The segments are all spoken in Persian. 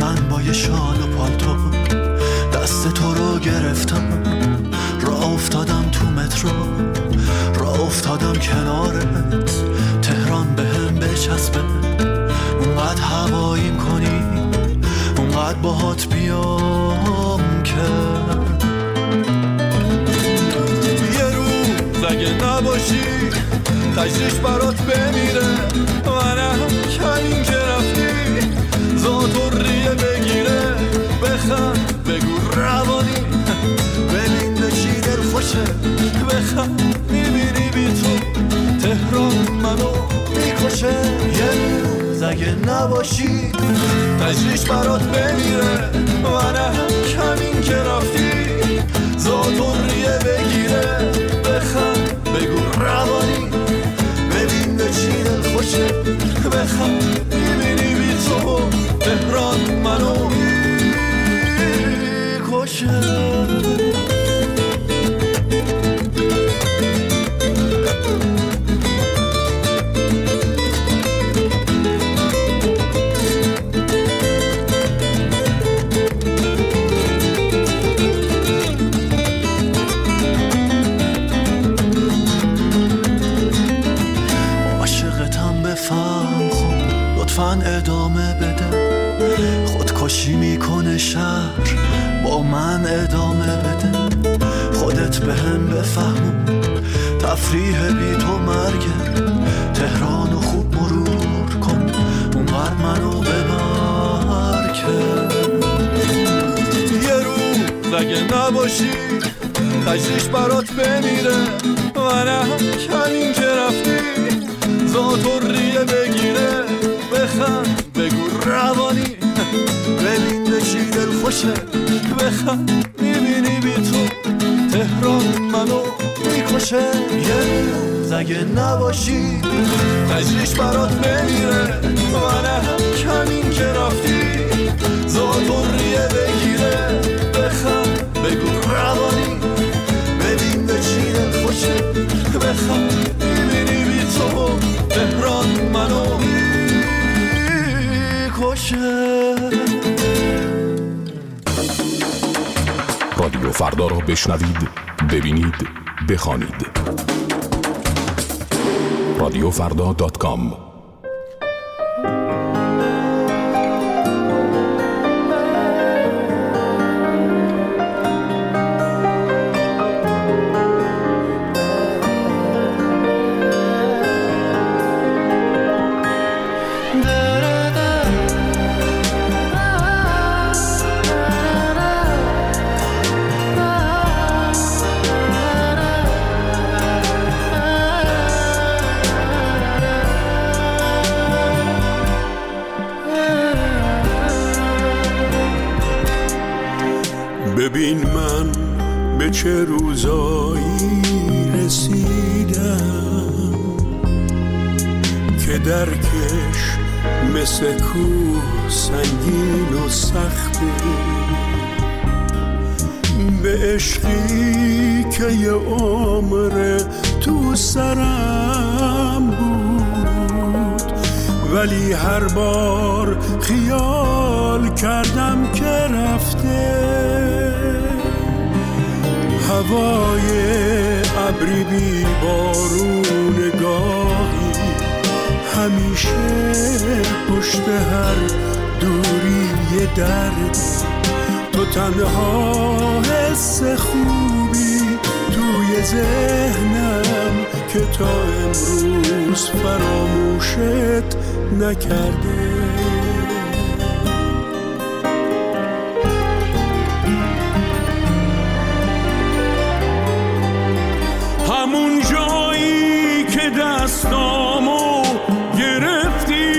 من با یه شال و پالتو دست تو رو گرفتم. را افتادم تو مترو را افتادم کنارت. تهران به هم بچسبه اونقدر هواییم کنی اونقدر باهات بیام که. یه روز اگه نباشی تجریش برات بمیره. نباشی تجریش برات بمیره منم کمین لطفا ادامه بده. خودکشی می‌کنه شهر با من ادامه بده. خودت به هم بفهمون تفریح بی تو مرگه. تهران و خوب مرور کن اونور منو ببر که یه روز اگه نباشی تجریش برات بمیره. خوشه بخند می‌بینی بی تو. تهران منو می‌کشه. یه روز اگه نباشی تجریش برات بمیره منم کمین که رفتی. بشنوید ببینید بخوانید. رادیو فردا دات کام ببین من به چه روزایی رسیدم که درکش مثل کوه سنگین و سخته به عشقی که یه عمر تو سرم بود. ولی هر بار خیال کردم که رفته هوای ابری بی بارون گاهی همیشه پشت هر دوری یه درد. تو تنها حس خوبی توی ذهنم که تا امروز فراموشت نکرده. همون جایی که دستامو گرفتی.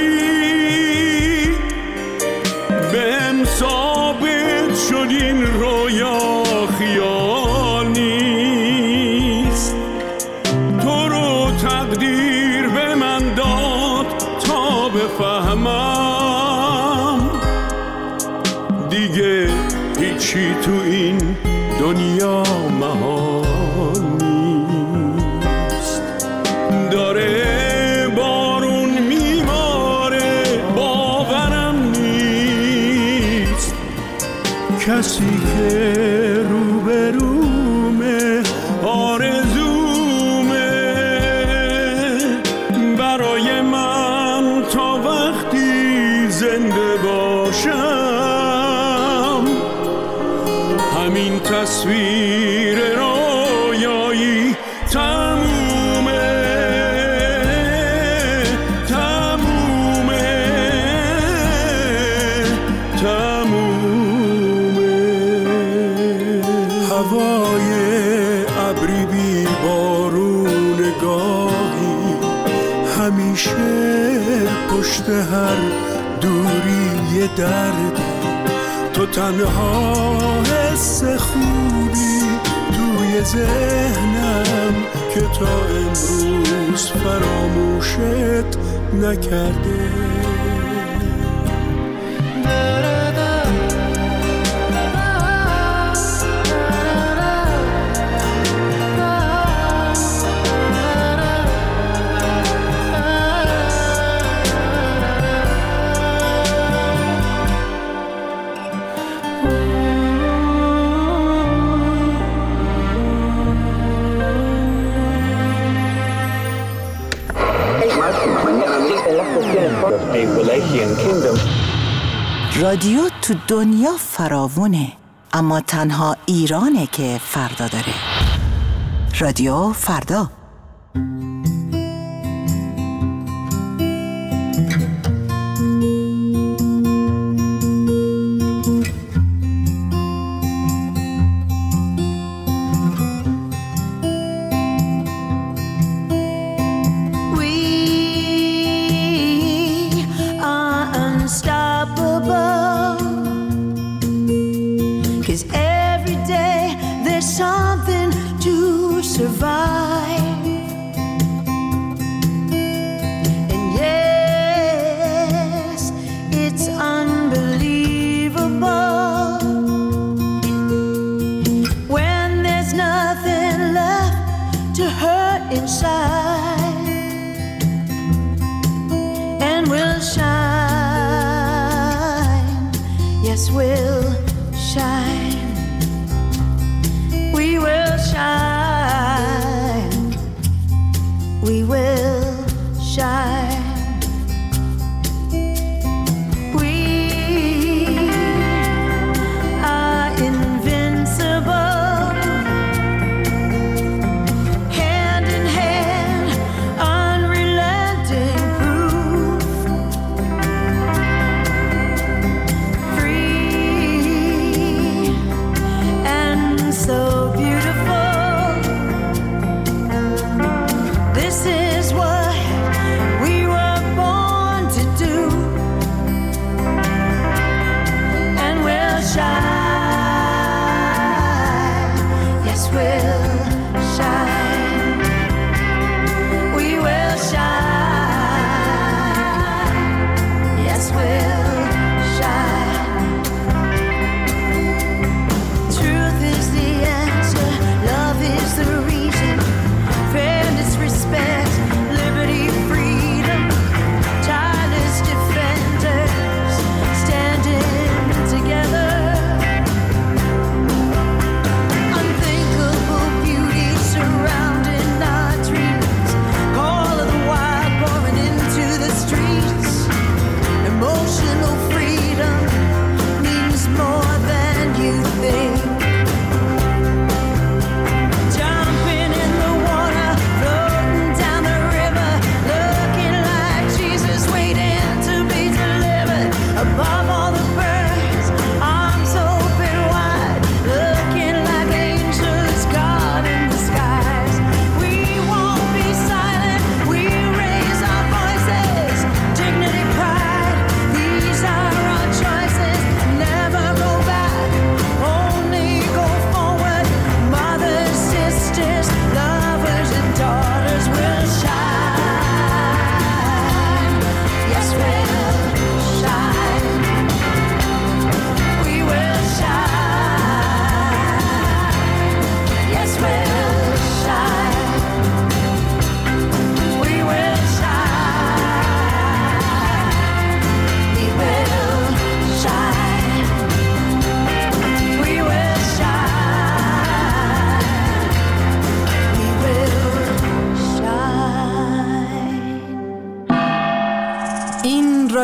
بهم ثابت شد این رویا خیال نیست. تو رو تقدیر به من داد تا بفهمم. دیگه هیچی تو این دنیا محال کسی که روبرومه آرزومه. برای من تا وقتی زنده باشم همین تصویر همیشه پشت هر دوری دردی تو تنها حس خوبی توی ذهنم که تا امروز فراموشت نکرده. رادیو تو دنیا فراوونه اما تنها ایرانه که فردا داره. رادیو فردا. Cause every day there's something to survive. And yes, it's unbelievable when there's nothing left to hurt inside. And we'll shine, yes, we'll shine.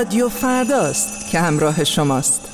رادیو فرداست که همراه شماست.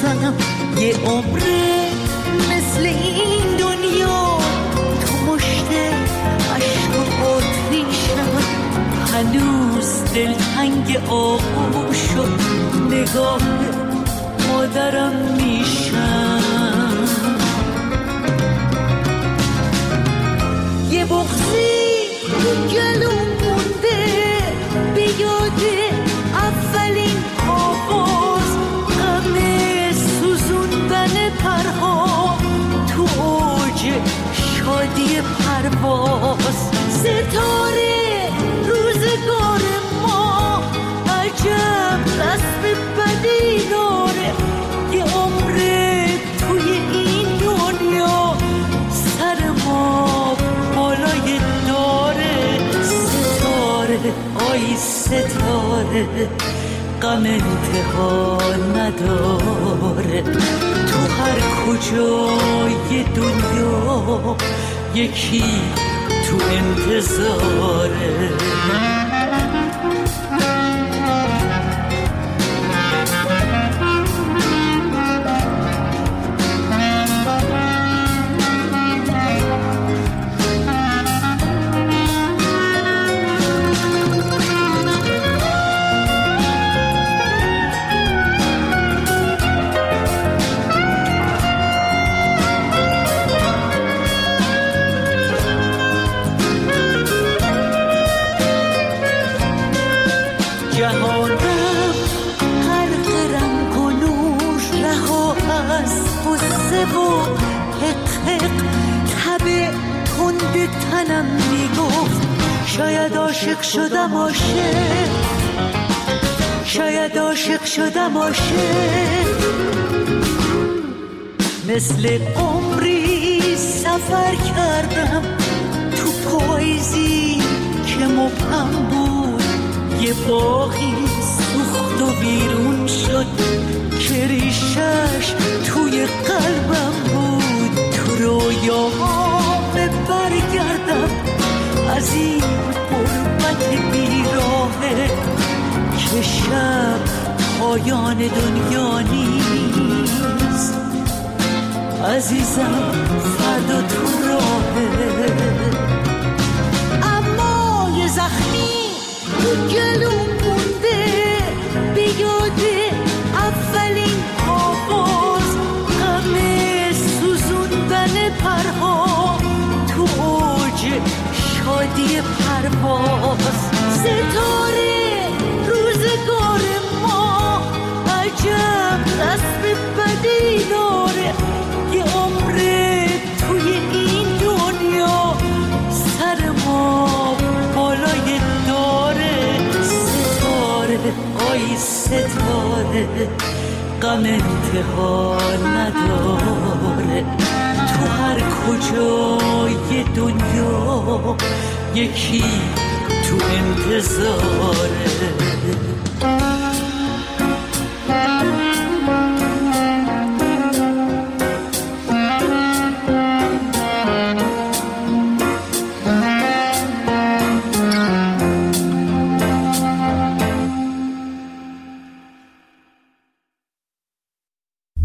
دیروزم یه عمره مثل این دنیا تو مشت عشق و آتیشم. هنوز دلتنگ آغوش و نگاه مادرم میشم. یه بغزی گلو پرواز. ستاره روزگار ما. عجب رسم بدی داره. یه عمره توی این دنیا. سر ما بالای داره. ستاره آی ستاره. غم انتها نداره. تو هر کجای دنیا یکی تو انتظاره شاید عاشق شدم عاشق. شاید عاشق شدم عاشق. مثل عمری سفر کردم تو پاییزی که مبهم بود. یه باقی سوخت و بیرون شد که ریشش توی قلبم بود. تو رویاهام برگردم از این شب پایان دنیا نیست. عزیزم فردا تو راهه. اما یه زخمی تو گلو مونده. بیاده اولین آواز غم سوزوندن پرها. تو اوج شادی پرواز. ستاره عجب رسم بدی داره یه عمره توی این دنیا سر ما بالای داره ستاره آی ستاره غم انتها نداره تو هر کجای دنیا یکی تو انتظاره